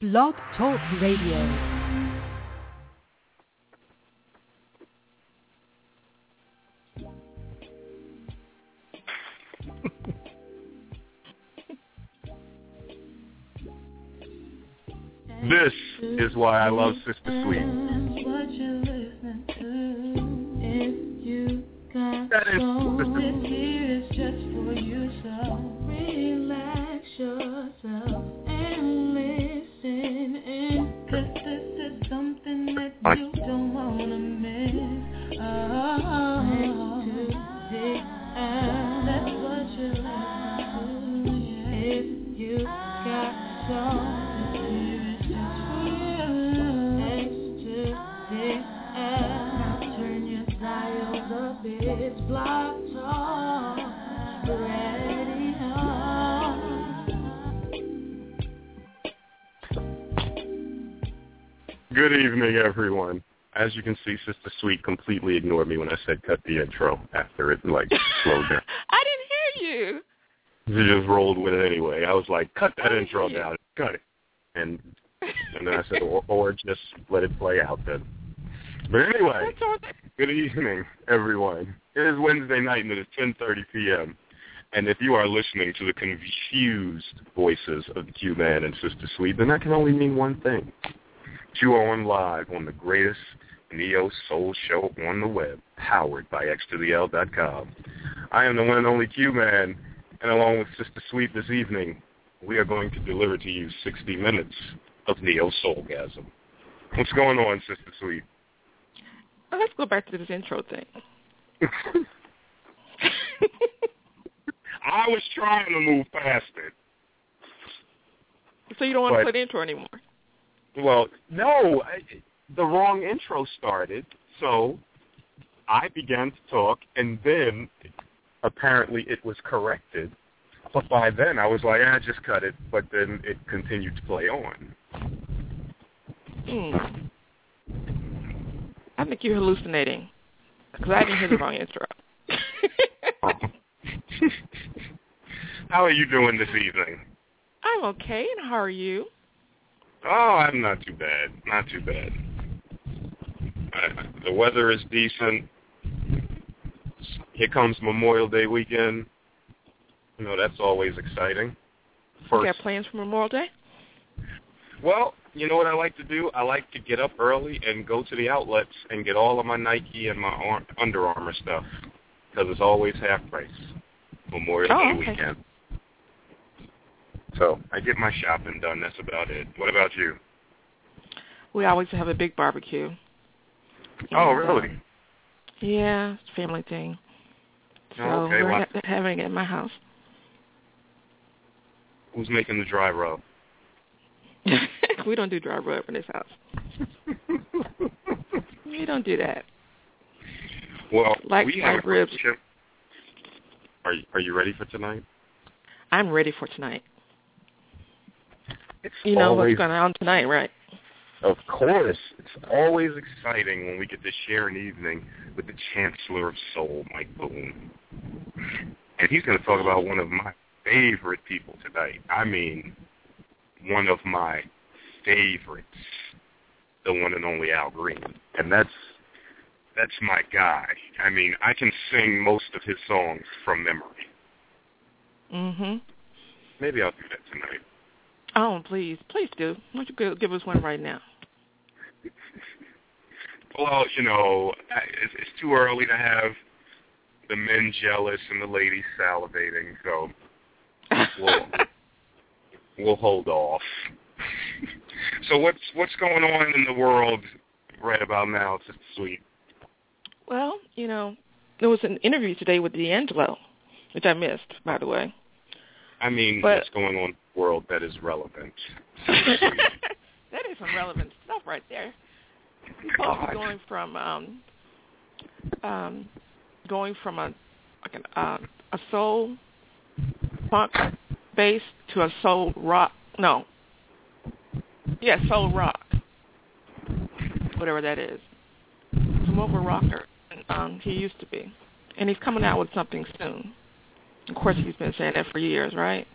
Blog Talk Radio. This is why I love Sister Sweet. That is Sister Good evening, everyone. As you can see, Sister Sweet completely ignored me when I said cut the intro after it like slowed down. I didn't hear you. She just rolled with it anyway. I was like, cut that intro down, cut it, and and then I said, or, or just let it play out then. But anyway, That's all right. good evening, everyone. It is Wednesday night and it is 10:30 p.m. And if you are listening to the confused voices of the Q-Man and Sister Sweet, then that can only mean one thing. You are on live on the greatest neo soul show on the web, powered by xtotheL.com. I am the one and only Q-Man, and along with Sister Sweet this evening, we are going to deliver to you 60 minutes of neo soulgasm. What's going on, Sister Sweet? Well, let's go back to this intro thing. I was trying to move past it. so you don't want But- to play the intro anymore? Well, no, I, the wrong intro started, so I began to talk, and then apparently it was corrected. But by then I was like, ah, just cut it. But then it continued to play on. Hmm. I think you're hallucinating because I didn't hear the wrong intro. How are you doing this evening? I'm okay, and how are you? Oh, I'm not too bad. Not too bad. Uh, the weather is decent. Here comes Memorial Day weekend. You know, that's always exciting. You First, got plans for Memorial Day? well, you know what I like to do? I like to get up early and go to the outlets and get all of my Nike and my Ar- Under Armour stuff because it's always half price. Memorial Oh, Day okay. weekend. So I get my shopping done. That's about it. What about you? We always have a big barbecue. Oh, And, uh, really? yeah, it's a family thing. So Oh, okay, we're well- ha- having it at my house. Who's making the dry rub? we don't do dry rub in this house. We don't do that. well, Like we have ribs. Are you, are you ready for tonight? I'm ready for tonight. It's You know always, what's going on tonight, right? of course, it's always exciting when we get to share an evening with the Chancellor of Soul, Mike Boone, and he's going to talk about one of my favorite people tonight. I mean, one of my favorites, the one and only Al Green, and that's that's my guy. I mean, I can sing most of his songs from memory. Mhm. Maybe I'll do that tonight. Oh, please, please do. Why don't you go- give us one right now? Well, you know, it's, it's too early to have the men jealous and the ladies salivating, so we'll we'll hold off. so what's what's going on in the world right about now, Sister Sweet? well, you know, there was an interview today with D'Angelo, which I missed, by the way. I mean, But- what's going on in the world that is relevant? that is some relevant stuff right there. God. going from um um going from a like an uh, a soul punk bass to a soul rock no. Yeah, soul rock. Whatever that is. He's more of a rocker than um he used to be. And he's coming out with something soon. Of course he's been saying that for years, right?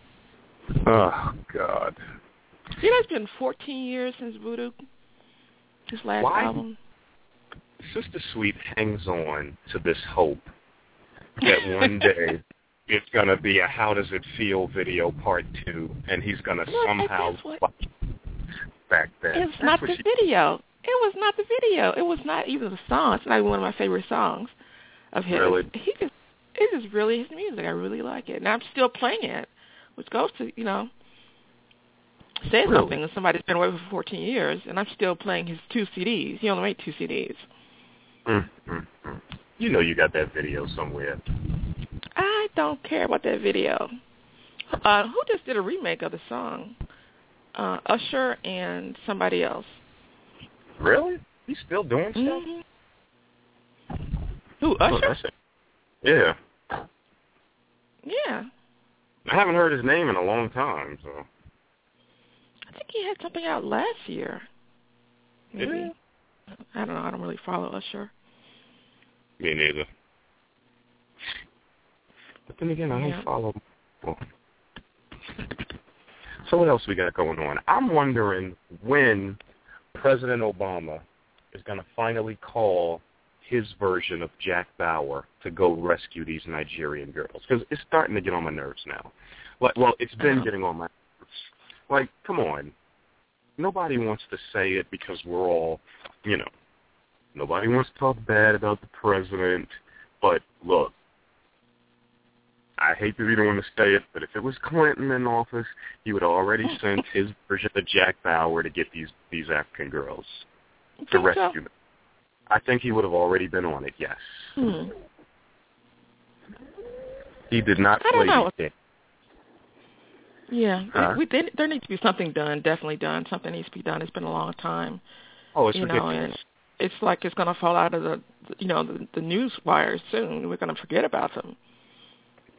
Oh God. You know, it's been 14 years since Voodoo, his last Why? album. Sister Sweet hangs on to this hope that one day it's gonna be a "How Does It Feel" video part two, and he's gonna somehow that's what- back then. It's That's not the she- video. It was not the video. It was not even the song. It's not even one of my favorite songs of his. Really? He just it is really his music. I really like it, and I'm still playing it, which goes to you know say Really? something. And somebody's been away for 14 years, and I'm still playing his two CDs. He only made two CDs. Mm, mm, mm. You know you got that video somewhere. I don't care about that video. Uh, who just did a remake of the song? Uh, Usher and somebody else. Really? He's still doing stuff? hmm Who Oh, Usher? that's. Yeah. Yeah. I haven't heard his name in a long time, so. I think he had something out last year. Did Maybe. he? I don't know. I don't really follow Usher. Me neither. But then again, I don't follow. Well. So what else we got going on? I'm wondering when President Obama is going to finally call his version of Jack Bauer to go rescue these Nigerian girls because it's starting to get on my nerves now. Like, well, it's been getting on my nerves. Like, come on. Nobody wants to say it because we're all, you know, nobody wants to talk bad about the president. But look, I hate to be the one to say it, but if it was Clinton in office, he would have already sent his version of Jack Bauer to get these these African girls to so? rescue them. I think he would have already been on it. Yes, Hmm. he did not play know. Yeah. Huh? We, we did, there needs to be something done. Definitely done. Something needs to be done. It's been a long time. Oh, it's you know, ridiculous. and it's like it's going to fall out of the, you know, the, the news wires soon. We're going to forget about them.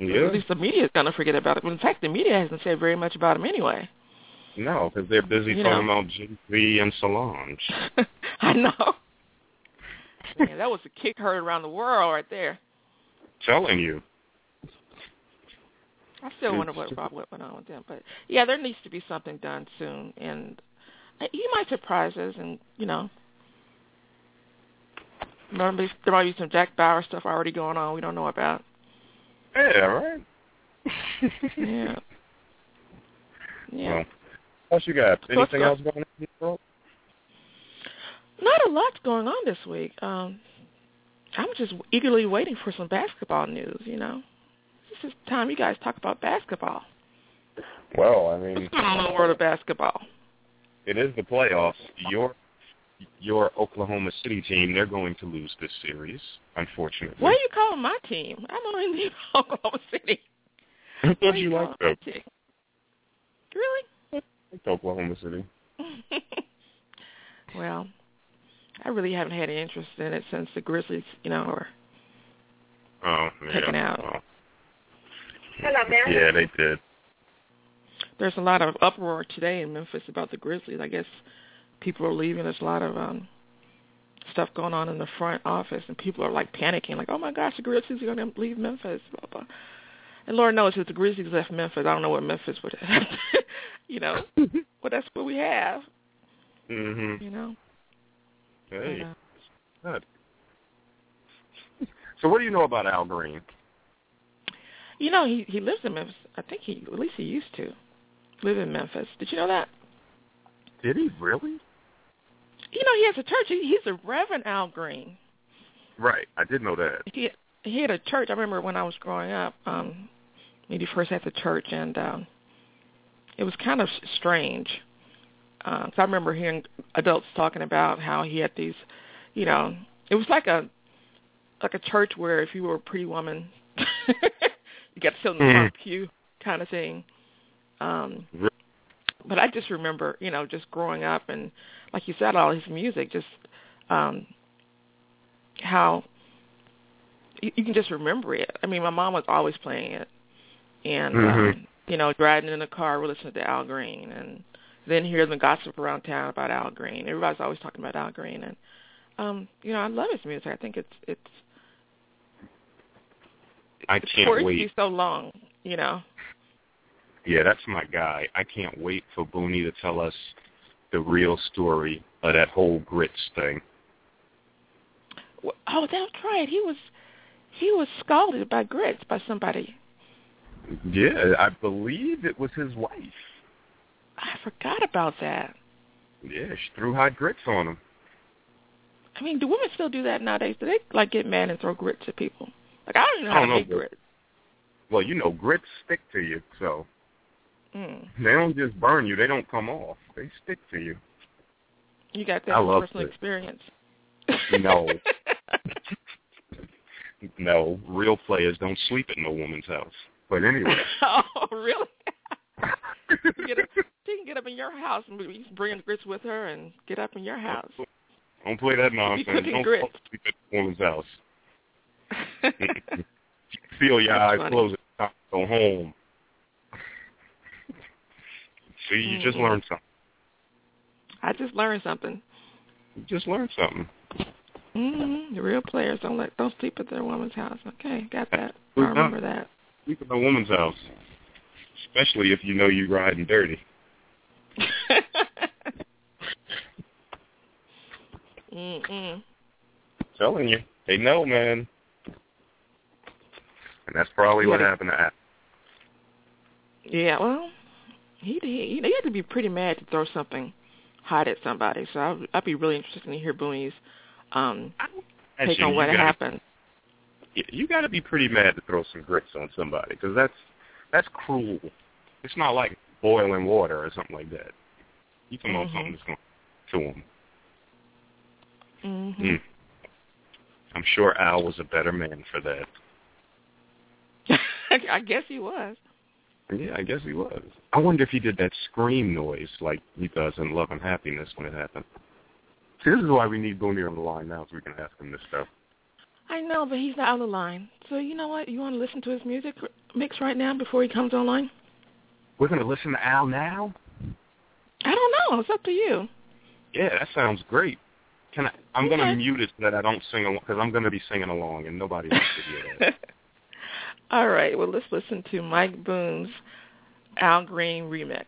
yeah, At least the media is going to forget about it. In fact, the media hasn't said very much about him anyway. no, because they're busy You talking know. about Jay Z and Solange. I know. Man, that was a kick heard around the world right there. Telling you. I still wonder what Rob what went on with them, but yeah, there needs to be something done soon, and uh, he might surprise us, and you know, there might be, there might be some Jack Bauer stuff already going on we don't know about. Yeah, right. Yeah, yeah. Well, what else you got? Anything else going on in the world? Not a lot's going on this week. Um, I'm just eagerly waiting for some basketball news. You know, this is time you guys talk about basketball. Well, I mean, What's going on in the world of basketball? it is the playoffs. Your your Oklahoma City team, they're going to lose this series, unfortunately. What are you calling my team? I don't anything about Oklahoma City. I thought you liked them. Really? Liked Oklahoma City. well, I really haven't had any interest in it since the Grizzlies, you know, were Oh, yeah. Taken out. Oh. Hello, Mary. Yeah, they did. there's a lot of uproar today in Memphis about the Grizzlies. I guess people are leaving. There's a lot of um stuff going on in the front office, and people are like panicking, like, "Oh my gosh, the Grizzlies are going to leave Memphis." Blah blah. And Lord knows if the Grizzlies left Memphis, I don't know what Memphis would have. you know, but that's what we have. Mhm. You know. Hey, good. So, what do you know about Al Green? you know, he he lives in Memphis. I think he at least he used to live in Memphis. Did you know that? Did he really? You know, he has a church. He, he's a Reverend Al Green. Right, I did know that. he he had a church. I remember when I was growing up, um, he first had the church, and um, it was kind of strange. Uh, 'cause I remember hearing adults talking about how he had these, you know, it was like a like a church where if you were a pretty woman, you got to sit in the front pew kind of thing. Um, but I just remember, you know, just growing up and like you said, all his music, just um, how you, you can just remember it. I mean, my mom was always playing it, and Mhm. um, you know, driving in the car, we're listening to Al Green, and then hear the gossip around town about Al Green. Everybody's always talking about Al Green, and um, you know, I love his music. I think it's it's I can't wait. be so long, you know. Yeah, that's my guy. I can't wait for Booney to tell us the real story of that whole grits thing. Oh, that's right. He was he was scalded by grits by somebody. Yeah, I believe it was his wife. I forgot about that. Yeah, she threw hot grits on him. I mean, do women still do that nowadays? Do they like get mad and throw grits at people? Like I don't even know how to make grits. Well, you know, grits stick to you, so mm. they don't just burn you; they don't come off. They stick to you. You got that from personal experience. No. no, real players don't sleep at no woman's house. But anyway. oh, really? get up, she can get up in your house and bring grits with her and get up in your house. Don't play that nonsense. Don't grits. sleep at the woman's house. Feel your That's eyes funny. close. Go home. See, you just Mhm. learned something. I just learned something. You just learned something. Mm-hmm. The real players don't let don't sleep at their woman's house. Okay, got that. I remember that. Sleep at a woman's house, especially if you know you're riding dirty. Mm-mm. telling you, they know, man. And that's probably what Yeah. happened to Al. Yeah, well, he he he had to be pretty mad to throw something hot at somebody. So I'd, I'd be really interested to hear Booney's um, take on what gotta- happened. Yeah, you got to be pretty mad to throw some grits on somebody because that's that's cruel. It's not like boiling water or something like that. You about Mhm. something that's going to him. Mm-hmm. Mm. I'm sure Al was a better man for that. I guess he was. Yeah, I guess he was. I wonder if he did that scream noise like he does in Love and Happiness when it happened. See, this is why we need Booney on the line now so we can ask him this stuff. I know, but he's not on the line. So you know what? You want to listen to his music mix right now before he comes online? We're going to listen to Al now? I don't know. It's up to you. Yeah, that sounds great. Can I? I'm going to Okay. mute it so that I don't sing along because I'm going to be singing along and nobody wants to hear that. All right. Well, let's listen to Mike Boone's Al Green remix.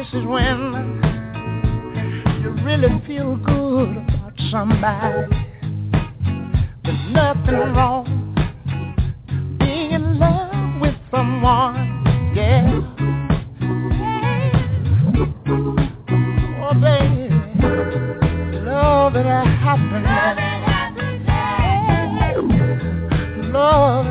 this is when you really feel good about somebody. There's nothing wrong being in love with someone, yeah. Oh, baby, love that happens. Love that happens. Love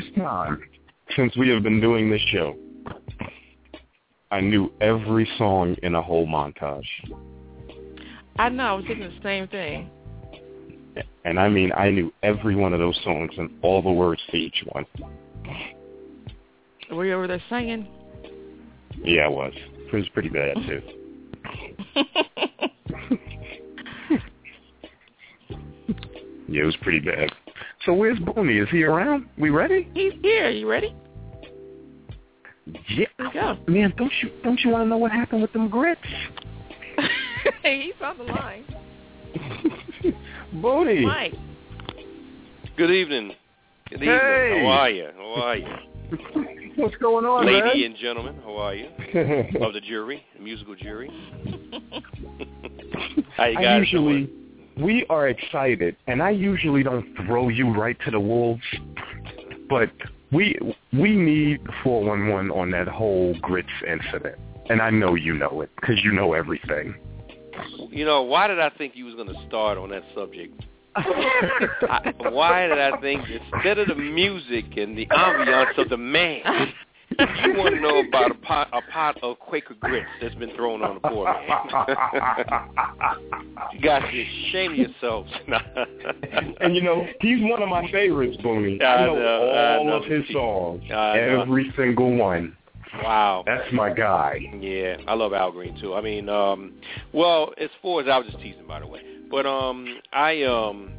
first time since we have been doing this show, I knew every song in a whole montage. I know. I was thinking the same thing. And I mean, I knew every one of those songs and all the words to each one. Were you over there singing? Yeah, I was. It was pretty bad, too. Yeah, it was pretty bad. So where's Boney? Is he around? We ready? He's here. You ready? Yeah. Let's go. Man, don't you don't you want to know what happened with them grits? He's on the line. Boney. Mike. Good evening. Good evening. Hey. How are you? How are you? What's going on, man? Lady and gentlemen, how are you? Of the jury, the musical jury. How you I guys usually doing? We are excited, and I usually don't throw you right to the wolves, but we we need 411 on that whole grits incident, and I know you know it because you know everything. You know, why did I think you was going to start on that subject? I, why did I think instead of the music and the ambiance of the man, you want to know about a pot, a pot of Quaker grits that's been thrown on the poor man? you guys should shame yourselves. and you know he's one of my favorites, Boney. I I know, know, I all know. of his songs, every single one. wow. That's my guy. Yeah, I love Al Green too. I mean, um, well, as far as I was just teasing, by the way, but um, I um,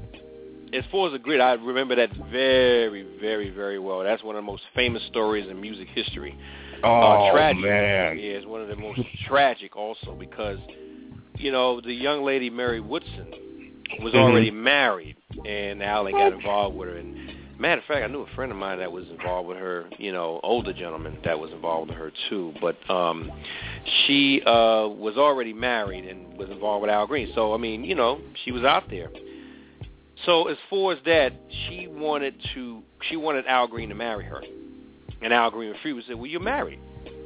as far as the grid, I remember that very, very, very well. That's one of the most famous stories in music history. Oh uh, tragic. man. Yeah, it's one of the most tragic also because, you know, the young lady Mary Woodson was Mhm. already married, and Allen got involved with her. And matter of fact, I knew a friend of mine that was involved with her. You know, older gentleman that was involved with her too. But um, she uh, was already married and was involved with Al Green. So I mean, you know, she was out there. So as far as that, she wanted to, she wanted Al Green to marry her. And Al Green refused. Said, "Well, you're married.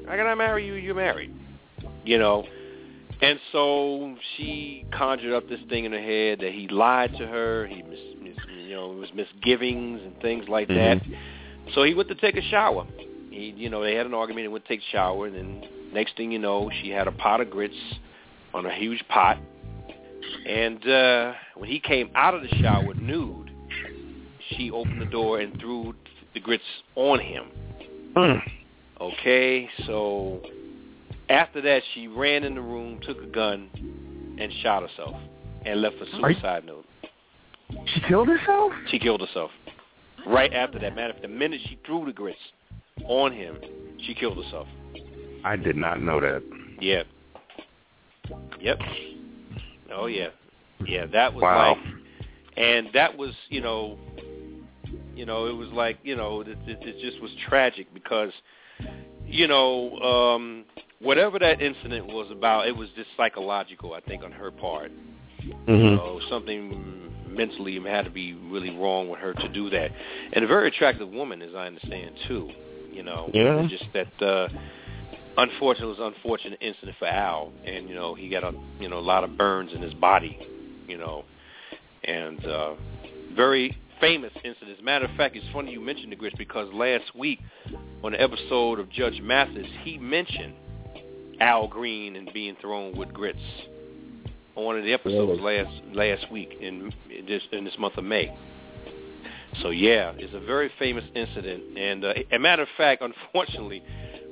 How can I marry you? You're married." You know. And so she conjured up this thing in her head that he lied to her. He, mis, mis, you know, it was misgivings and things like mm-hmm. that. So he went to take a shower. He, you know, they had an argument and went to take a shower, and then next thing you know, she had a pot of grits on a huge pot. And uh when he came out of the shower nude, she opened the door and threw the grits on him. Mm. Okay, so after that, she ran in the room, took a gun, and shot herself, and left a Are you- suicide note. She killed herself? She killed herself. Right after that, matter of fact, the minute she threw the grits on him, she killed herself. I did not know that. Yeah. Yep. Oh yeah. Yeah, that was Wow. like, and that was, you know, you know, it was like, you know, it, it, it just was tragic because, you know, um, whatever that incident was about, it was just psychological, I think, on her part. Mm-hmm. So something mentally had to be really wrong with her to do that, and a very attractive woman, as I understand too. You know, Yeah. Just that uh, unfortunately, it was an unfortunate incident for Al, and you know he got a you know a lot of burns in his body, you know, and uh, very famous incident. As a matter of fact, it's funny you mentioned the grits because last week on the episode of Judge Mathis, he mentioned Al Green and being thrown with grits on one of the episodes last last week in, in this in this month of May. So yeah, it's a very famous incident, and uh, a matter of fact, unfortunately,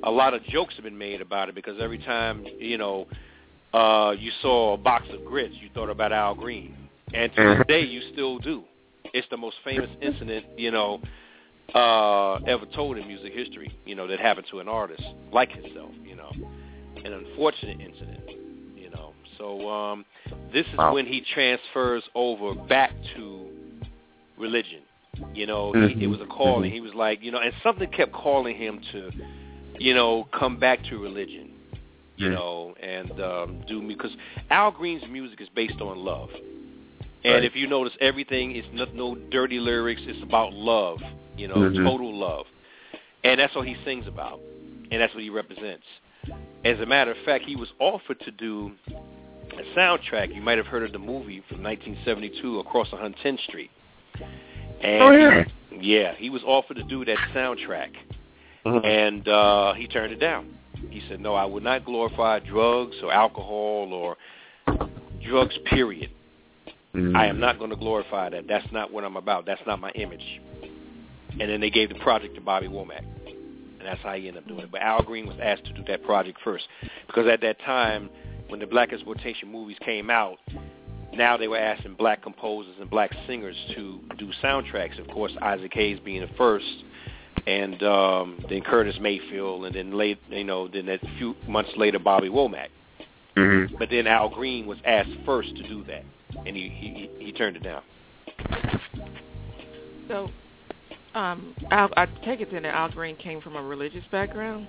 a lot of jokes have been made about it because every time you know uh, you saw a box of grits, you thought about Al Green, and to this Mhm. day you still do. It's the most famous incident you know uh, ever told in music history. You know that happened to an artist like himself. You know, an unfortunate incident. You know, so um, this is Wow. when he transfers over back to religion. You know, he, Mhm. it was a calling. Mhm. He was like, you know, and something kept calling him to, you know, come back to religion. You Mm. know, and um, do me because Al Green's music is based on love. And Right. if you notice, everything is no, no dirty lyrics. It's about love. You know, Mhm. total love, and that's what he sings about, and that's what he represents. As a matter of fact, he was offered to do a soundtrack. You might have heard of the movie from 1972, Across 110th Street. And Oh, yeah. yeah, he was offered to do that soundtrack, Mhm. and uh, he turned it down. He said, "No, I would not glorify drugs or alcohol or drugs. Period. Mhm. I am not going to glorify that. That's not what I'm about. That's not my image." And then they gave the project to Bobby Womack, and that's how he ended up doing it. But Al Green was asked to do that project first because at that time, when the blaxploitation movies came out, now they were asking black composers and black singers to do soundtracks. Of course, Isaac Hayes being the first, and um, then Curtis Mayfield, and then late, you know, then a few months later, Bobby Womack. Mhm. But then Al Green was asked first to do that, and he he, he turned it down. So, um, Al, I take it then that Al Green came from a religious background.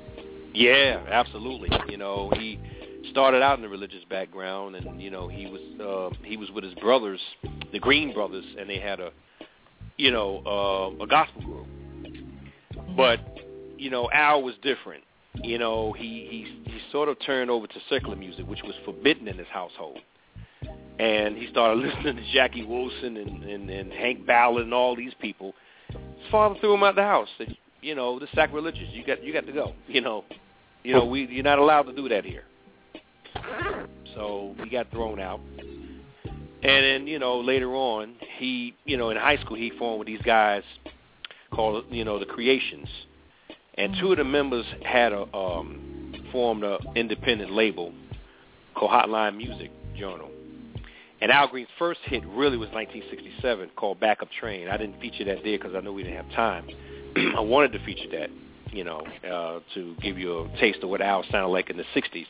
Yeah, absolutely. You know, he started out in a religious background, and you know, he was uh, he was with his brothers, the Green Brothers, and they had a, you know, uh, a gospel group. But you know, Al was different. You know, he he he sort of turned over to secular music, which was forbidden in his household. And he started listening to Jackie Wilson and, and, and Hank Ballard and all these people. His father threw him out the house. Said, you know, this sacrilegious. You got you got to go. You know, you know, we you're not allowed to do that here. So he got thrown out. And then, you know, later on, he, you know, in high school, he formed with these guys called, you know, the Creations. And two of the members had a um, formed a independent label called Hotline Music Journal. And Al Green's first hit really was 1967 called Backup Train. I didn't feature that there because I knew we didn't have time. I wanted to feature that, you know, uh, to give you a taste of what Al sounded like in the 60s.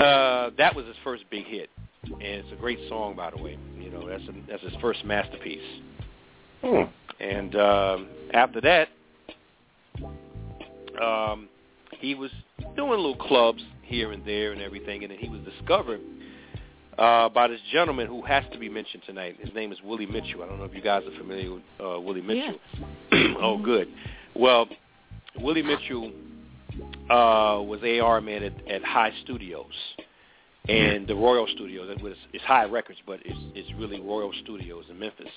Uh, that was his first big hit, and it's a great song, by the way. You know, that's a, that's his first masterpiece. Hmm. And um, after that, um, he was doing little clubs here and there and everything, and then he was discovered uh, by this gentleman who has to be mentioned tonight. His name is Willie Mitchell. I don't know if you guys are familiar with uh, Willie Mitchell. oh, good. Well, Willie Mitchell uh, was AR man at, at Hi Studios and the Royal Studios. It was it's Hi Records, but it's it's really Royal Studios in Memphis.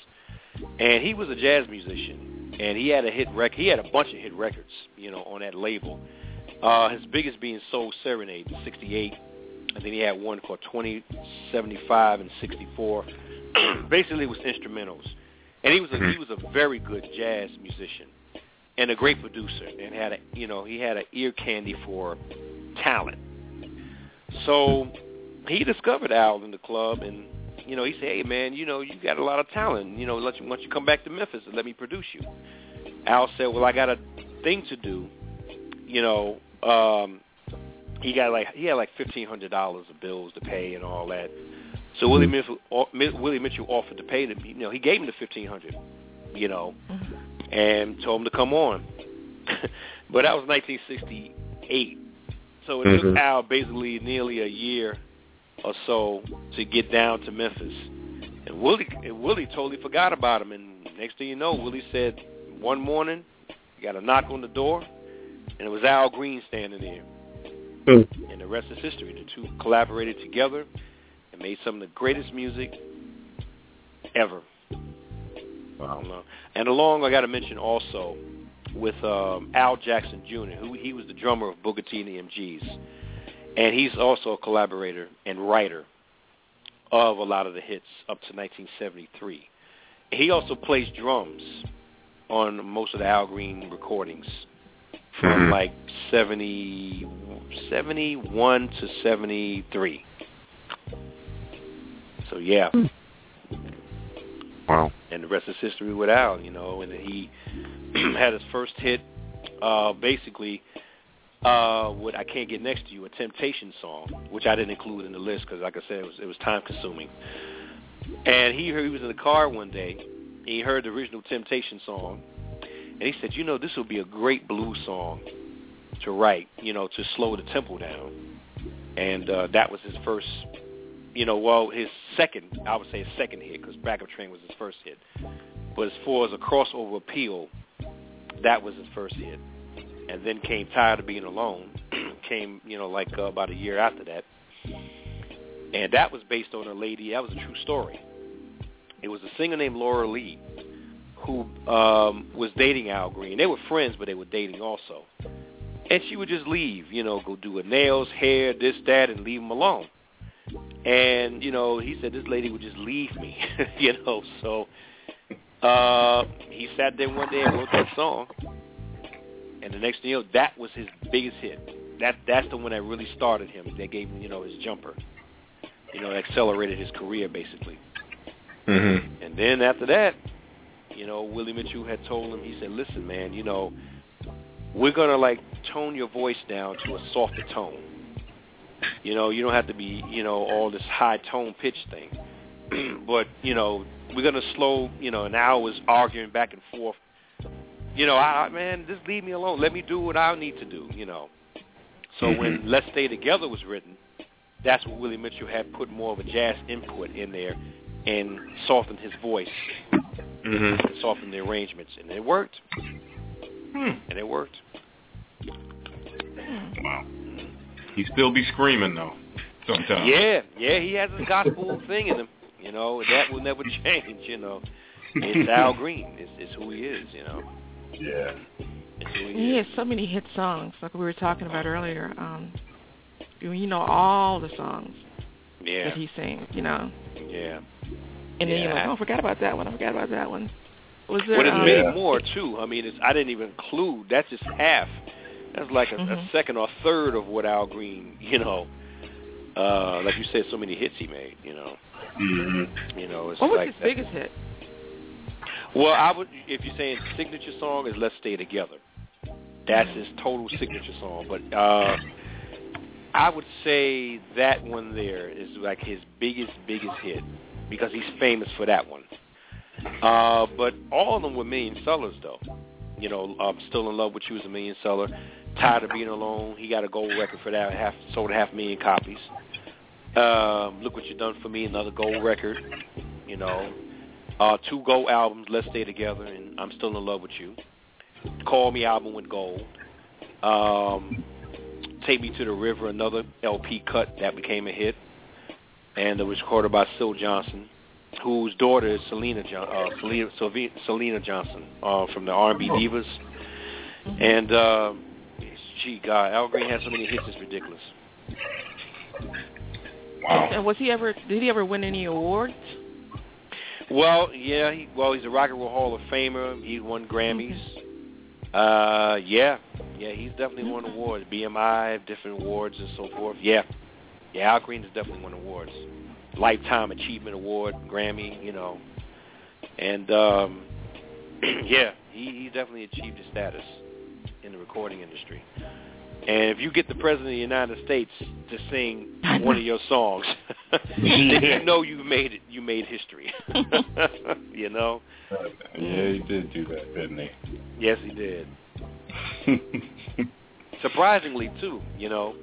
And he was a jazz musician, and he had a hit record. He had a bunch of hit records, you know, on that label. Uh, his biggest being Soul Serenade in '68. I think he had one called 2075 and 64. Basically, it was instrumentals, and he was a, he was a very good jazz musician and a great producer, and had a you know he had an ear candy for talent. So he discovered Al in the club, and you know he said, "Hey man, you know you got a lot of talent. You know, let you, once you come back to Memphis, and let me produce you." Al said, "Well, I got a thing to do. You know, um, he got like he had like fifteen hundred dollars of bills to pay and all that. So Willie Mitchell, Willie Mitchell offered to pay him. You know, he gave him the fifteen hundred. You know, and told him to come on. but that was 1968. So it Mhm. took Al basically nearly a year or so to get down to Memphis. And Willie, and Willie totally forgot about him. And next thing you know, Willie said one morning, he got a knock on the door, and it was Al Green standing there. Hmm. And the rest is history. The two collaborated together and made some of the greatest music ever. I don't know. And along, I got to mention also with um, Al Jackson Jr., who he was the drummer of Booker T and the MGs, and he's also a collaborator and writer of a lot of the hits up to 1973. He also plays drums on most of the Al Green recordings from Mhm. like 70, 71 to 73. So yeah, Wow. and the rest is history with Al, you know. And he had his first hit, uh, basically, uh, with "I Can't Get Next to You," a Temptation song, which I didn't include in the list because, like I said, it was it was time consuming. And he heard, he was in the car one day. He heard the original Temptation song, and he said, "You know, this would be a great blues song to write, you know, to slow the tempo down." And uh, that was his first you know, well, his second, I would say his second hit, because Backup Train was his first hit. But as far as a crossover appeal, that was his first hit. And then came Tired of Being Alone, came, you know, like uh, about a year after that. And that was based on a lady, that was a true story. It was a singer named Laura Lee who um, was dating Al Green. They were friends, but they were dating also. And she would just leave, you know, go do her nails, hair, this, that, and leave him alone. And, you know, he said this lady would just leave me, you know. So uh, he sat there one day and wrote that song. And the next thing you know, that was his biggest hit. That That's the one that really started him. That gave him, you know, his jumper. You know, accelerated his career, basically. Mm-hmm. And then after that, you know, Willie Mitchell had told him, he said, listen, man, you know, we're going to, like, tone your voice down to a softer tone. You know, you don't have to be, you know, all this high tone pitch thing. but, you know, we're going to slow, you know, and Al was arguing back and forth. You know, I, man, just leave me alone. Let me do what I need to do, you know. So when Let's Stay Together was written, that's when Willie Mitchell had put more of a jazz input in there and softened his voice, Mm-hmm. softened the arrangements, and it worked. Hmm. And it worked. Wow. He still be screaming though. Sometimes. Yeah, yeah, he has a gospel thing in him. You know, that will never change. You know, it's Al Green. It's, it's who he is. You know, Yeah. he has so many hit songs, like we were talking about earlier. Um, you know all the songs Yeah, that he sings, you know. yeah. And then you're like, oh, I forgot about that one. I forgot about that one. Was there? But there's um, many more too. I mean, it's, I didn't even include. That's just half. That's like a, a Mhm. second or third of what Al Green. You know, uh, like you said, so many hits he made. You know, Mm-hmm. you know. It's What was like his biggest hit? Well, I would if you're saying signature song is "Let's Stay Together." That's his total signature song. But uh, I would say that one there is like his biggest, biggest hit because he's famous for that one. Uh, but all of them were million sellers, though. You know, um, "Still in Love with You" is a million seller. "Tired of Being Alone," he got a gold record for that. Half sold a half million copies. Um, "Look What You Done for Me," another gold record. You know, uh, two gold albums, "Let's Stay Together" and "I'm Still in Love with You." "Call Me" album with gold. Um, Take Me to the River, another LP cut that became a hit, and it was recorded by Syl Johnson, whose daughter is Syleena John, uh, Syleena, Syleena Johnson uh, from the R&B Divas. And uh, gee, God, Al Green has so many hits, it's ridiculous. Wow. And was he ever? Did he ever win any awards? Well, yeah, he, well, he's a Rock and Roll Hall of Famer. He won Grammys. Uh, yeah, yeah, he's definitely won awards, BMI, different awards and so forth. Yeah, yeah, Al Green has definitely won awards, Lifetime Achievement Award, Grammy, you know, and um, yeah, he he definitely achieved his status in the recording industry. And if you get the president of the United States to sing one of your songs, then you know you made it. You made history. you know. Yeah, he did do that, didn't he? Yes, he did. Surprisingly, too. You know.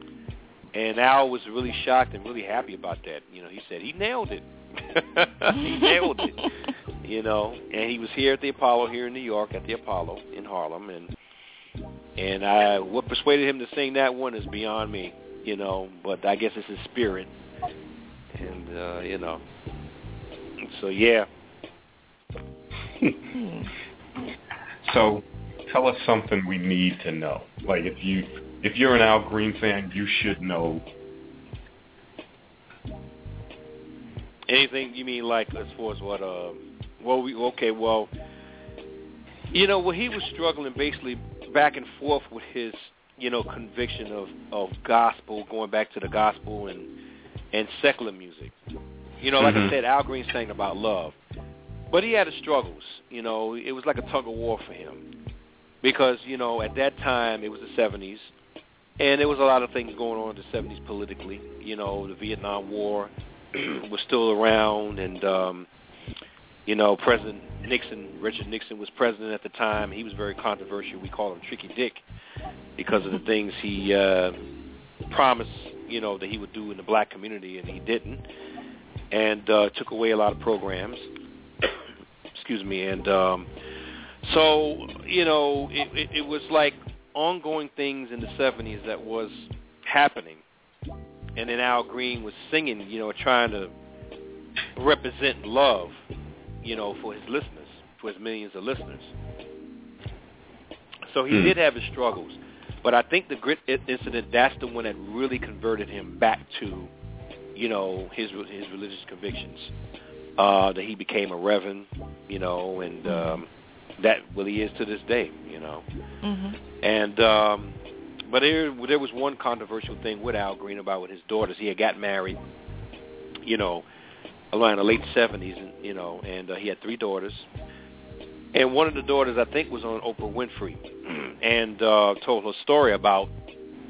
And Al was really shocked and really happy about that. You know, he said he nailed it. he nailed it. You know, and he was here at the Apollo here in New York at the Apollo in Harlem, and and I what persuaded him to sing that one is beyond me, you know. But I guess it's his spirit, and uh, you know. So yeah. so, tell us something we need to know. Like if you if you're an Al Green fan, you should know. Anything you mean like as far as what? Uh, well, we okay. Well, you know, well, he was struggling basically back and forth with his, you know, conviction of of gospel, going back to the gospel and and secular music. You know, like Mhm. I said, Al Green sang about love, but he had his struggles. You know, it was like a tug of war for him because you know at that time it was the '70s, and there was a lot of things going on in the '70s politically. You know, the Vietnam War was still around, and um, you know, President Nixon, Richard Nixon was president at the time. He was very controversial. We call him Tricky Dick because of the things he uh, promised, you know, that he would do in the black community, and he didn't, and uh, took away a lot of programs. Excuse me, and um, so you know, it, it, it was like ongoing things in the '70s that was happening, and then Al Green was singing, you know, trying to represent love you know, for his listeners, for his millions of listeners. So he Hmm. did have his struggles, but I think the grit incident that's the one that really converted him back to, you know, his re- his religious convictions. Uh, that he became a reverend, you know, and um, that well he is to this day, you know. Mhm. And um, but there there was one controversial thing with Al Green about with his daughters. He had got married, you know, around the late seventies, and you know, and uh, he had three daughters. And one of the daughters, I think, was on Oprah Winfrey, and uh, told her story about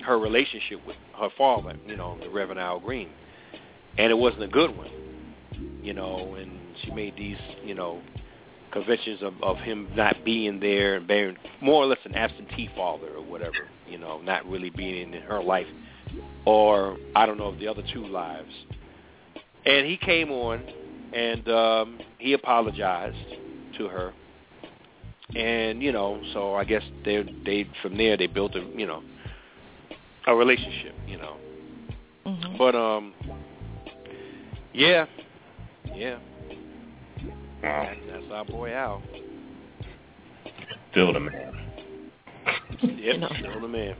her relationship with her father, you know, the Reverend Al Green, and it wasn't a good one, you know. And she made these, you know, conventions of, of him not being there and being more or less an absentee father or whatever, you know, not really being in her life, or I don't know of the other two lives. And he came on, and um, he apologized to her, and you know, so I guess they they from there they built a you know a relationship, you know. Mhm. But um, yeah, yeah, Wow. that's our boy Al. Still the man. Yep, know. still the man.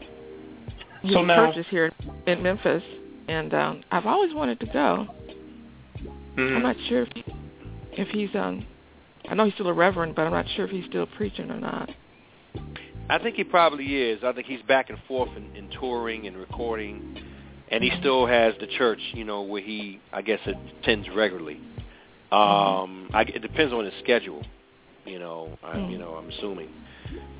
His So now- church is here in Memphis, and um, I've always wanted to go. Hmm. I'm not sure if if he's um. I know he's still a reverend, but I'm not sure if he's still preaching or not. I think he probably is. I think he's back and forth in, in touring and recording, and he still has the church, you know, where he, I guess, attends regularly. Um, I, it depends on his schedule, you know. I, you know, I'm assuming,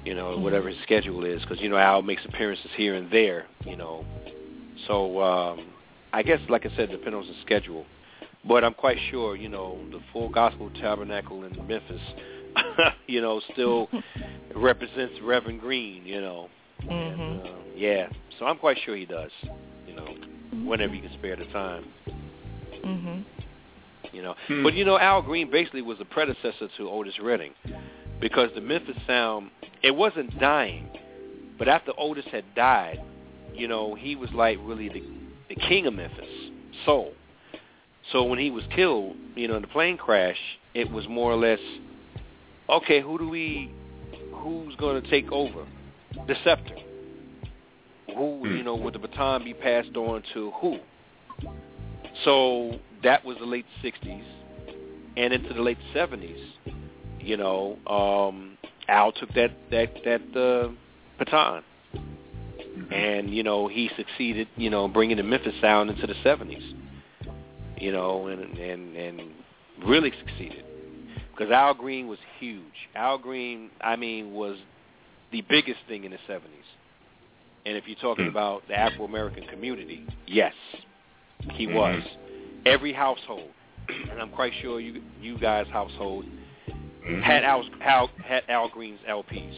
you know, whatever his schedule is, because you know Al makes appearances here and there, you know. So um, I guess, like I said, it depends on his schedule. But I'm quite sure, you know, the Full Gospel Tabernacle in Memphis, you know, still represents Reverend Green, you know. And, Mhm. um, yeah, so I'm quite sure he does, you know, whenever he can spare the time, Mhm. you know. Hmm. But you know, Al Green basically was a predecessor to Otis Redding, because the Memphis sound it wasn't dying, But after Otis had died, you know, he was like really the the king of Memphis soul. So when he was killed, you know, in the plane crash, it was more or less, okay, who do we, who's going to take over the scepter? Who, you know, would the baton be passed on to who? So that was the late '60s, and into the late '70s. You know, um, Al took that that that uh, baton, and you know he succeeded. You know, bringing the Memphis sound into the '70s. You know, and and and really succeeded because Al Green was huge. Al Green, I mean, was the biggest thing in the '70s. And if you're talking about the Afro American community, yes, he Mhm. was. Every household, and I'm quite sure you you guys' household Mhm. had Al, Al had Al Green's LPs.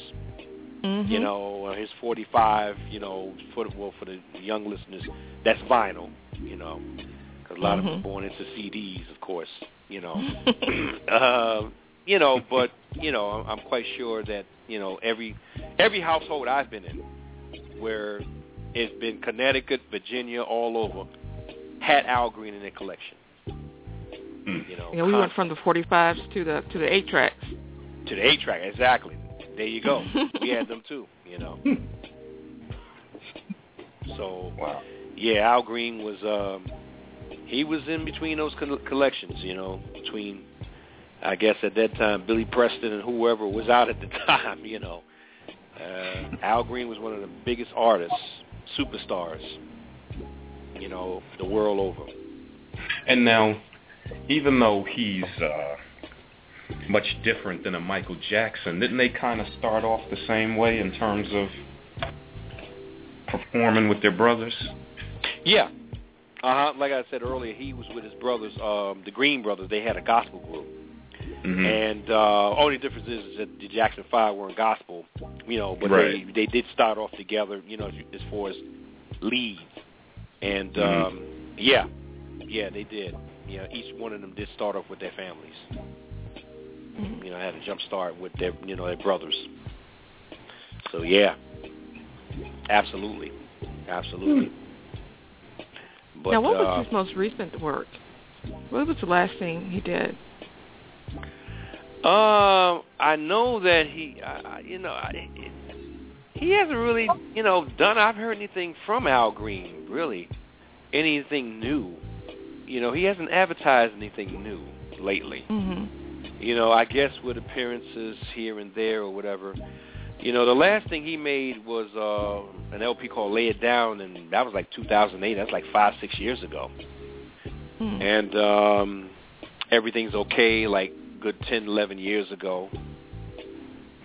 Mhm. You know, his 45. You know, for the, well for the young listeners, that's vinyl. You know, because a lot of them are born into CDs, of course. You know, uh, you know, but you know, I'm- I'm quite sure that you know every every household I've been in, where it's been Connecticut, Virginia, all over, had Al Green in their collection. Mm. You know, Yeah, we went from the 45s to the to the eight tracks. to the eight track. Exactly. There you go. we had them too. You know. So Wow. yeah, Al Green was um he was in between those col- collections. You know, between I guess at that time Billy Preston and whoever was out at the time. You know, uh, Al Green was one of the biggest artists, superstars. You know, the world over. And now, even though he's uh, much different than a Michael Jackson, didn't they kind of start off the same way in terms of performing with their brothers? Yeah. Uh huh. Like I said earlier, he was with his brothers, um, the Green Brothers. They had a gospel group, Mm-hmm. and uh, only difference is, is that the Jackson Five weren't gospel, you know, but Right. they they did start off together, you know, as far as leads, and Mhm. um, yeah, yeah, they did. You know, each one of them did start off with their families. Mhm. You know, had a jump start with their, you know, their brothers. So yeah, absolutely, absolutely. But, now, what was uh, his most recent work? What was the last thing he did? Um, I know that he, I, I- you know, I, it, he hasn't really, you know, done. I've heard anything from Al Green, really, anything new. You know, he hasn't advertised anything new lately. Mhm. You know, I guess with appearances here and there or whatever. You know, the last thing he made was uh, an LP called "Lay It Down," and that was like 2008. That's like five, six years ago Mhm. and um everything's okay like good ten eleven years ago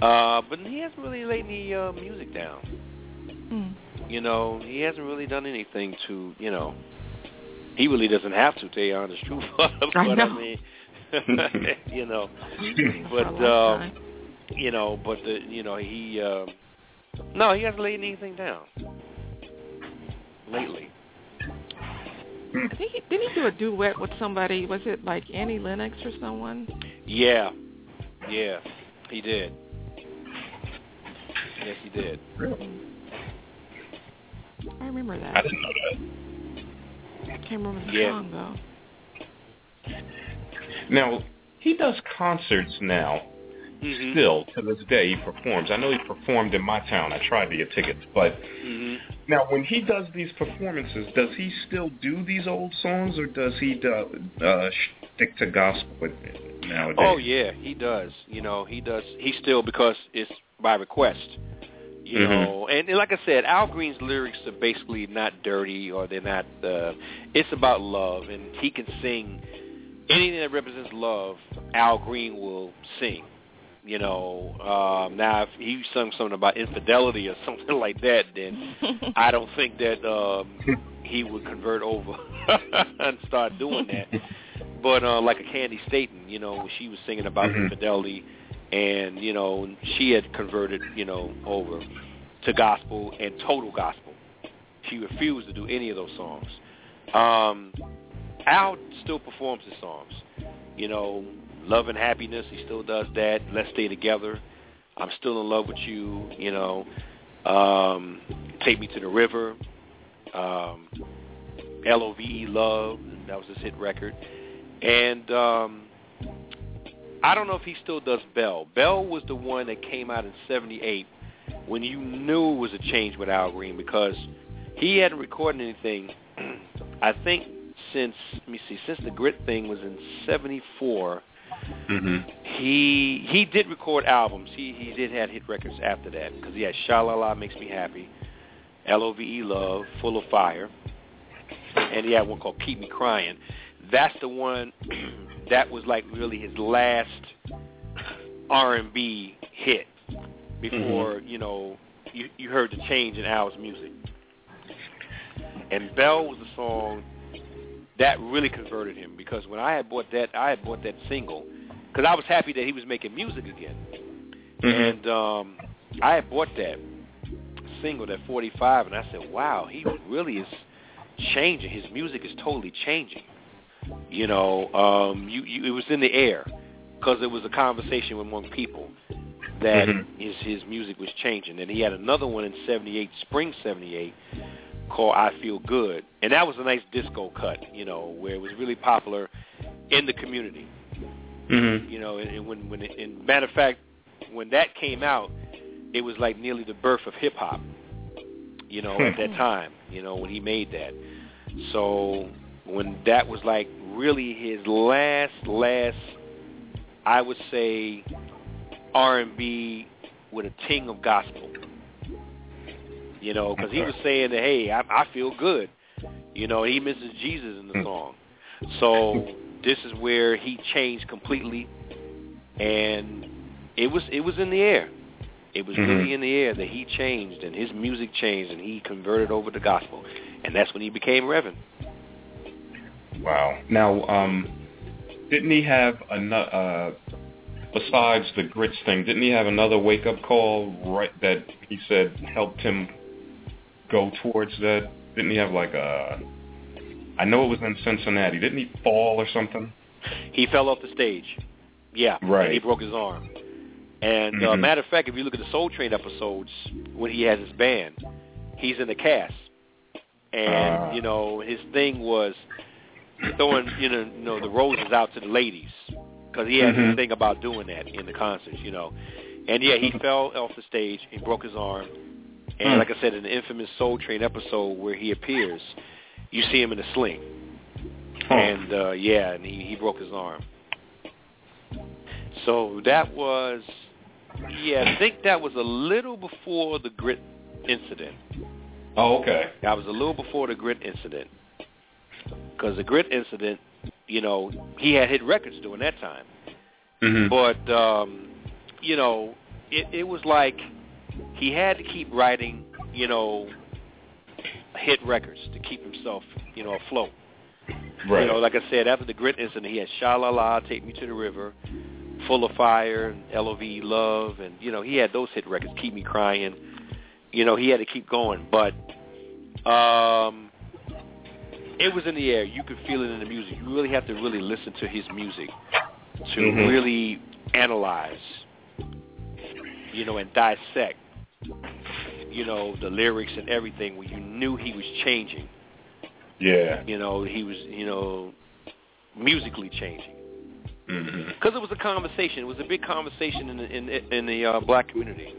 uh but he hasn't really laid any uh music down Mhm. you know he hasn't really done anything to you know he really doesn't have to tell you honest truth but I i mean you know but um time. You know but the you know he uh no he hasn't laid anything down lately I think he, didn't he do a duet with somebody? Was it like Annie Lennox or someone? Yeah, yeah, he did. Yes, he did. Really? I remember that. I didn't know that. I can't remember the Yeah. song though. Now, he does concerts now, Mhm. still, to this day, he performs. I know he performed in my town. I tried to get tickets. But Mhm. now, when he does these performances, does he still do these old songs, or does he do, uh, stick to gospel nowadays? Oh yeah, he does. You know, he does. He still because it's by request. You Mhm. know, and, and like I said, Al Green's lyrics are basically not dirty or they're not. Uh, it's about love, and he can sing anything that represents love. Al Green will sing. You know, um, now if he sung something about infidelity or something like that, then I don't think that um, he would convert over and start doing that. But uh, like a Candi Staton, you know, she was singing about Mhm. infidelity, and you know, she had converted, you know, over to gospel and total gospel. She refused to do any of those songs. Um, Al still performs his songs. You know, Love and Happiness, he still does that. Let's Stay Together. I'm still in love with you. You know, um, Take Me to the River, um, L-O-V-E Love, that was his hit record. And um, I don't know if he still does Belle. Belle was the one that came out in 78 when you knew it was a change with Al Green because he hadn't recorded anything, I think, since, let me see, since the Grit thing was in 74. Hmm He he did record albums. He he did have hit records after that because he had Sha La La Makes Me Happy, L O V E Love, Full of Fire, and he had one called Keep Me Crying. That's the one that was like really his last R and B hit before you know you you heard the change in Al's music. And Belle was a song that really converted him because when I had bought that, I had bought that single because I was happy that he was making music again, and um, I had bought that single, that 45, and I said, "Wow, he really is changing. His music is totally changing." You know, um, you, you it was in the air because it was a conversation among people that Mhm. his his music was changing, and he had another one in '78, spring '78, called "I Feel Good," and that was a nice disco cut, you know, where it was really popular in the community. hmm You know, and, and when when it, and matter of fact, when that came out, it was like nearly the birth of hip hop. You know, at that time, you know, when he made that. So when that was like really his last last, I would say, R and B with a ting of gospel. You know, because he was saying that, hey, I, I feel good. You know, he misses Jesus in the song. So this is where he changed completely, and it was it was in the air. It was Mhm. really in the air that he changed and his music changed and he converted over to gospel, and that's when he became Reverend. Wow. Now, um, didn't he have another? Uh, besides the grits thing, didn't he have another wake up call right that he said helped him go towards that? Didn't he have like a? I know it was in Cincinnati. Didn't he fall or something? He fell off the stage. Yeah, Right. And he broke his arm. And uh, Mhm. matter of fact, if you look at the Soul Train episodes when he has his band, he's in the cast, and Ah. you know his thing was throwing you know, you know the roses out to the ladies because he had Mhm. this thing about doing that in the concerts, you know. And yeah, he fell off the stage and broke his arm. And Hmm. like I said, in the infamous Soul Train episode where he appears, you see him in a sling. Huh. And uh, yeah, and he, he broke his arm. So that was, yeah, I think that was a little before the grit incident. oh, okay. That was a little before the grit incident. Because the grit incident, you know, he had hit records during that time. hmm But, um, you know, it, it was like he had to keep writing, you know, hit records to keep himself, you know, afloat. right. You know, like I said, after the grit incident, he had Sha La La, Take Me to the River, Full of Fire, L.O.V. Love, and, you know, he had those hit records, Keep Me Crying. You know, he had to keep going. But um, it was in the air. You could feel it in the music. You really have to really listen to his music to Mhm. really analyze, you know, and dissect, you know, the lyrics and everything where you knew he was changing yeah. you know, he was, you know, musically changing because it was a conversation. It was a big conversation in the, in, in the uh, black community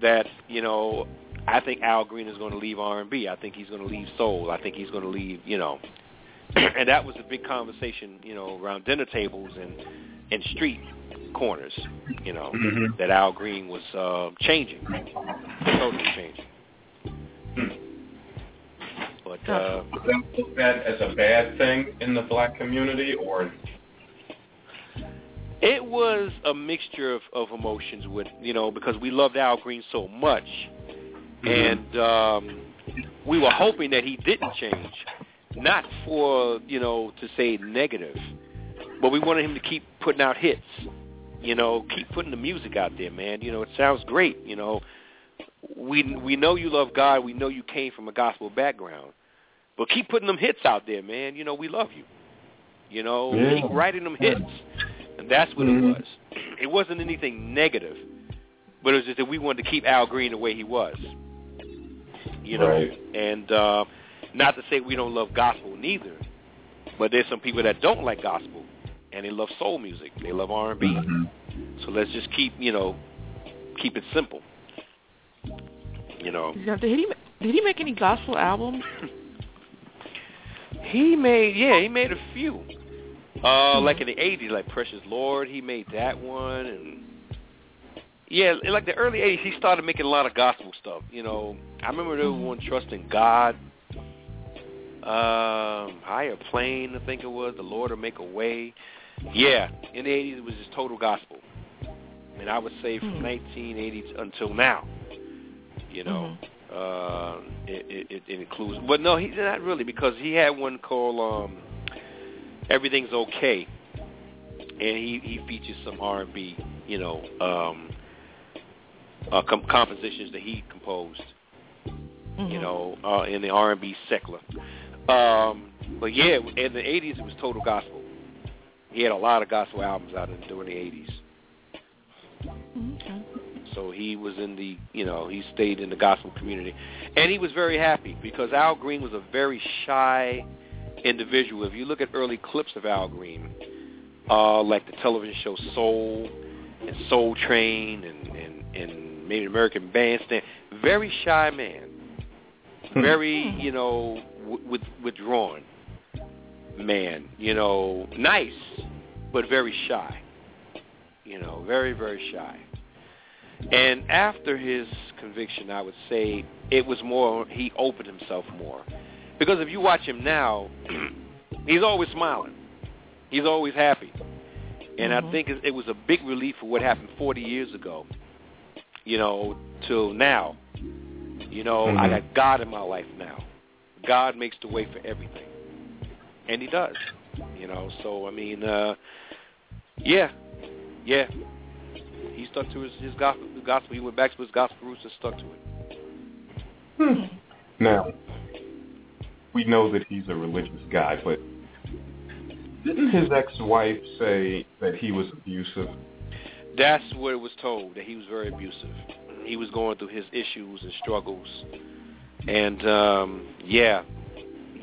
that you know. I think Al Green is going to leave R&B. I think he's going to leave soul. I think he's going to leave, you know, and that was a big conversation, you know, around dinner tables and and street corners, you know, Mhm. that Al Green was uh, changing, totally changing. But uh, Was that looked at as a bad thing in the black community, or? It was a mixture of, of emotions with you know because we loved Al Green so much, and um, we were hoping that he didn't change, not for you know to say negative, but we wanted him to keep putting out hits, you know, keep putting the music out there, man. You know, it sounds great, you know. We we know you love God, we know you came from a gospel background, but keep putting them hits out there, man. You know, we love you. You know, Yeah. keep writing them hits. And that's what Mhm. it was. It wasn't anything negative, but it was just that we wanted to keep Al Green the way he was. You know, Right. and uh, not to say we don't love gospel neither, but there's some people that don't like gospel and they love soul music, they love R and B. Mhm. So let's just keep you know keep it simple. You know, Now, Did he did he make any gospel albums? he made yeah he made a few. Uh, like in the '80s, like Precious Lord, he made that one, and yeah, like the early '80s, he started making a lot of gospel stuff. You know, I remember there was one Trust in God, um, Higher Plane, I think it was. The Lord will make a way. Yeah, in the '80s, it was just total gospel. And I would say from Hmm. 1980 until now, you know, uh, it, it, it includes. But no, he not really because he had one called um, "Everything's Okay," and he he features some R&B, you know, um, uh, com- compositions that he composed, Mhm. you know, uh, in the R&B secular. Um, but yeah, in the '80s, it was total gospel. He had a lot of gospel albums out in, during the '80s. Okay. So he was in the, you know, he stayed in the gospel community. And he was very happy because Al Green was a very shy individual. If you look at early clips of Al Green, uh, like the television show Soul and Soul Train and, and, and maybe American Bandstand, very shy man. Very, you know, w- with, withdrawn man. You know, nice, but very shy. You know, very, very shy. And after his conviction, I would say it was more, he opened himself more. Because if you watch him now, he's always smiling. He's always happy. And I Mhm. think it, it was a big relief for what happened 40 years ago, you know, till now. You know, I Mhm. got God in my life now. God makes the way for everything. And he does. You know, so I mean, uh yeah. Yeah. He stuck to his, his gospel, gospel. He went back to his gospel roots and stuck to it. Hmm. Now, we know that he's a religious guy, but didn't his ex-wife say that he was abusive? That's what it was told that he was very abusive. He was going through his issues and struggles, and um yeah,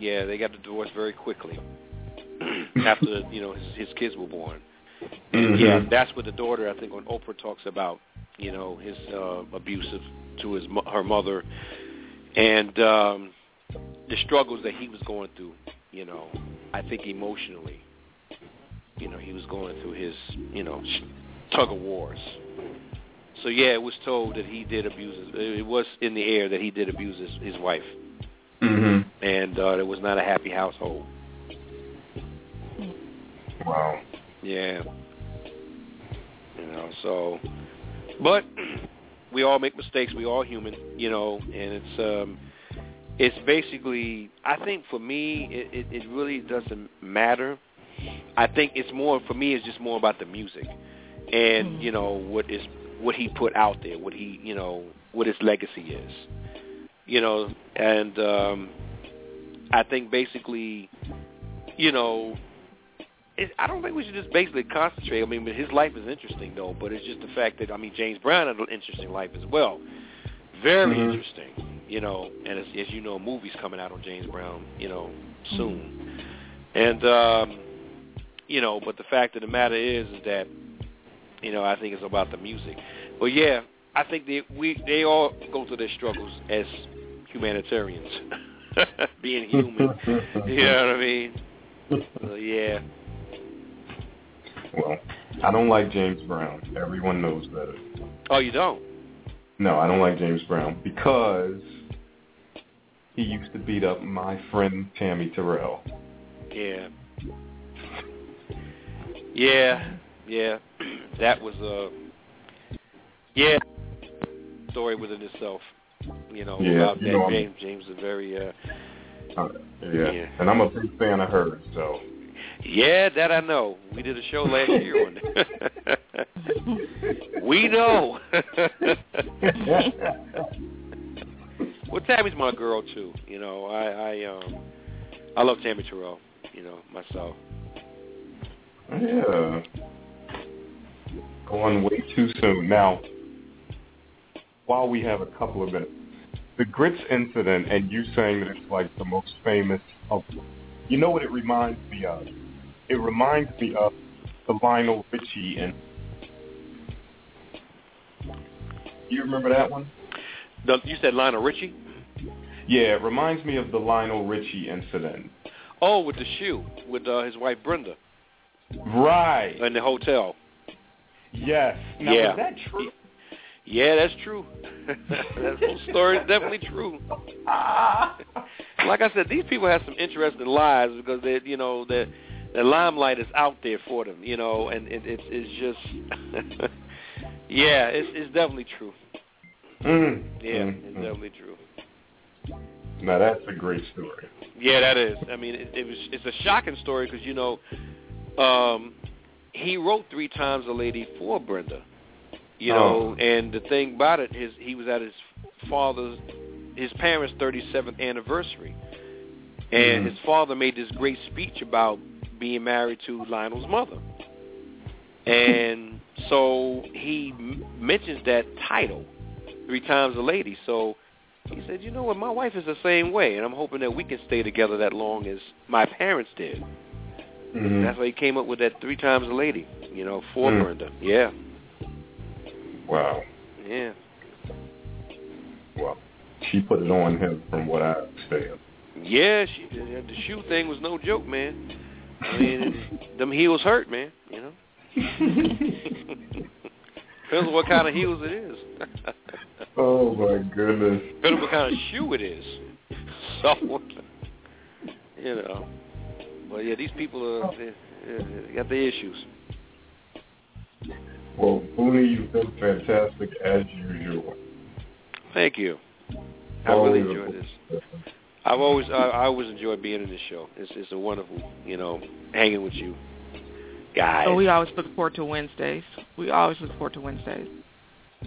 yeah, they got the divorce very quickly after you know his, his kids were born. And Mhm. yeah, that's what the daughter I think on Oprah talks about. You know, his uh, abusive to his her mother, and um the struggles that he was going through. You know, I think emotionally, you know, he was going through his you know tug of wars. So yeah, it was told that he did abuse. His, it was in the air that he did abuse his, his wife, Mhm. And uh, it was not a happy household. Wow. Yeah. You know, so but we all make mistakes, we all human, you know, and it's um it's basically I think for me it, it, it really doesn't matter. I think it's more for me it's just more about the music and, you know, what is what he put out there, what he you know, what his legacy is. You know, and um I think basically you know, it, I don't think we should just basically concentrate. I mean, his life is interesting though, but it's just the fact that I mean, James Brown had an interesting life as well. Very Mhm. interesting, you know. And as, as you know, a movies coming out on James Brown, you know, soon. And um, you know, but the fact of the matter is, is that you know, I think it's about the music. But yeah, I think they we they all go through their struggles as humanitarians, being human. you know what I mean? So, yeah. Well, I don't like James Brown. Everyone knows that. Oh, you don't? No, I don't like James Brown because he used to beat up my friend Tammi Terrell. Yeah. Yeah, yeah. That was a yeah story within itself. You know, Yeah, about you that know, I'm- James. James is very uh Uh, yeah. Yeah. and I'm a big fan of hers. So yeah, that I know. We did a show last year on that. we know. well, Tammi's my girl too. You know, I I um I love Tammi Terrell. You know, myself. yeah, going way too soon. Now, while we have a couple of minutes, the grits incident and you saying that it's like the most famous of, you know what it reminds me of? It reminds me of the Lionel Richie and. You remember that one? The, you said Lionel Richie? Yeah, it reminds me of the Lionel Richie incident. Oh, with the shoe with uh, his wife Brenda Right. in the hotel. Yes. Now, Yeah. is that true? Yeah, that's true. that whole story is definitely true. Like I said, these people have some interesting lives because they, you know, the the limelight is out there for them, you know, and it, it's it's just, yeah, it's it's definitely true. Mm. Yeah, Mm, it's definitely true. Now that's a great story. Yeah, that is. I mean, it, it was it's a shocking story because you know, um, he wrote three times a lady for Brenda. You know, Oh. and the thing about it is he was at his father's, his parents' 37th anniversary, and Mhm. his father made this great speech about being married to Lionel's mother, and so he m- mentions that title three times a lady. So he said, you know what, my wife is the same way, and I'm hoping that we can stay together that long as my parents did. Mhm. That's why he came up with that three times a lady, you know, for Mm. Brenda. Yeah, Wow. yeah. Well, she put it on him from what I understand. Yeah, she, the shoe thing was no joke, man. I mean, them heels hurt, man, you know. Depends on what kind of heels it is. oh my goodness. Depends on what kind of shoe it is. So, you know. But yeah, these people are they, they got their issues. Well, Booney, you've been fantastic as usual. Thank you. I really Always a enjoyed this. I've always I, I always enjoyed being in this show. It's it's a wonderful, you know, hanging with you guys. So we always look forward to Wednesdays. We always look forward to Wednesdays.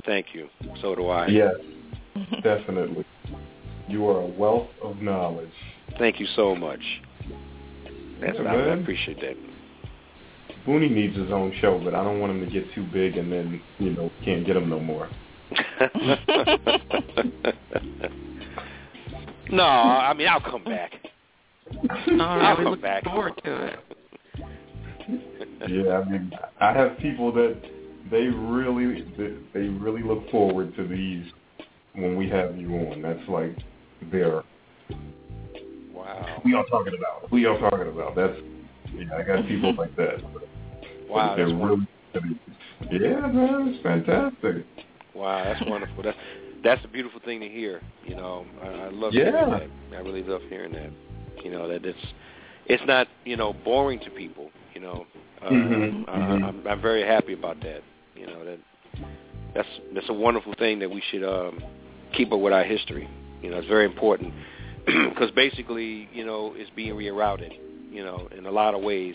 Thank you. So do I. Yes, definitely. You are a wealth of knowledge. Thank you so much. That's Yeah, what I, I appreciate that. Booney needs his own show, but I don't want him to get too big and then, you know, can't get him no more. no, I mean I'll come back. All I'll right, we come look back. forward to it. Yeah, I mean, I have people that they really they really look forward to these when we have you on. That's like their Wow. we are talking about. We are talking about. That's yeah. I got people like that. Wow, that's wonderful. yeah, man. It's fantastic. Wow, that's wonderful. That's that's a beautiful thing to hear. You know, I, I love Yeah. hearing that. I really love hearing that. You know that it's it's not you know boring to people. You know, uh, Mhm, I, mhm. I'm, I'm very happy about that. You know that that's that's a wonderful thing that we should um, keep up with our history. You know, it's very important because basically, you know, it's being rerouted. You know, in a lot of ways.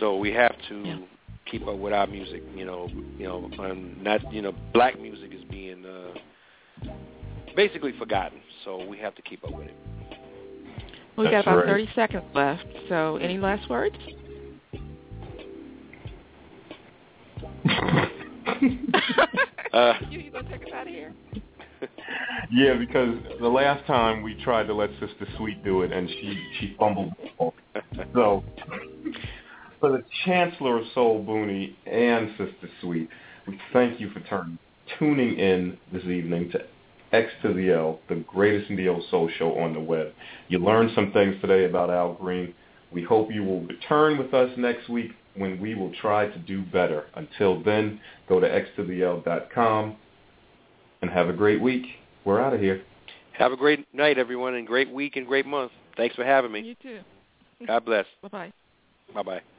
So we have to Yeah. keep up with our music. You know, you know, and not you know, black music is being uh, basically forgotten. So we have to keep up with it. We got about right. 30 seconds left. So any last words? Uh, you, you gonna take us out of here? Yeah, because the last time we tried to let Sister Sweet do it, and she she fumbled. So, for the Chancellor of Soul Booney and Sister Sweet, we thank you for turn, tuning in this evening to X to the L, the greatest neo soul show on the web. You learned some things today about Al Green. We hope you will return with us next week when we will try to do better. Until then, go to xtotheL.com and have a great week. We're out of here. have a great night, everyone, and great week and great month. Thanks for having me. You too. God bless. Bye bye. Bye bye.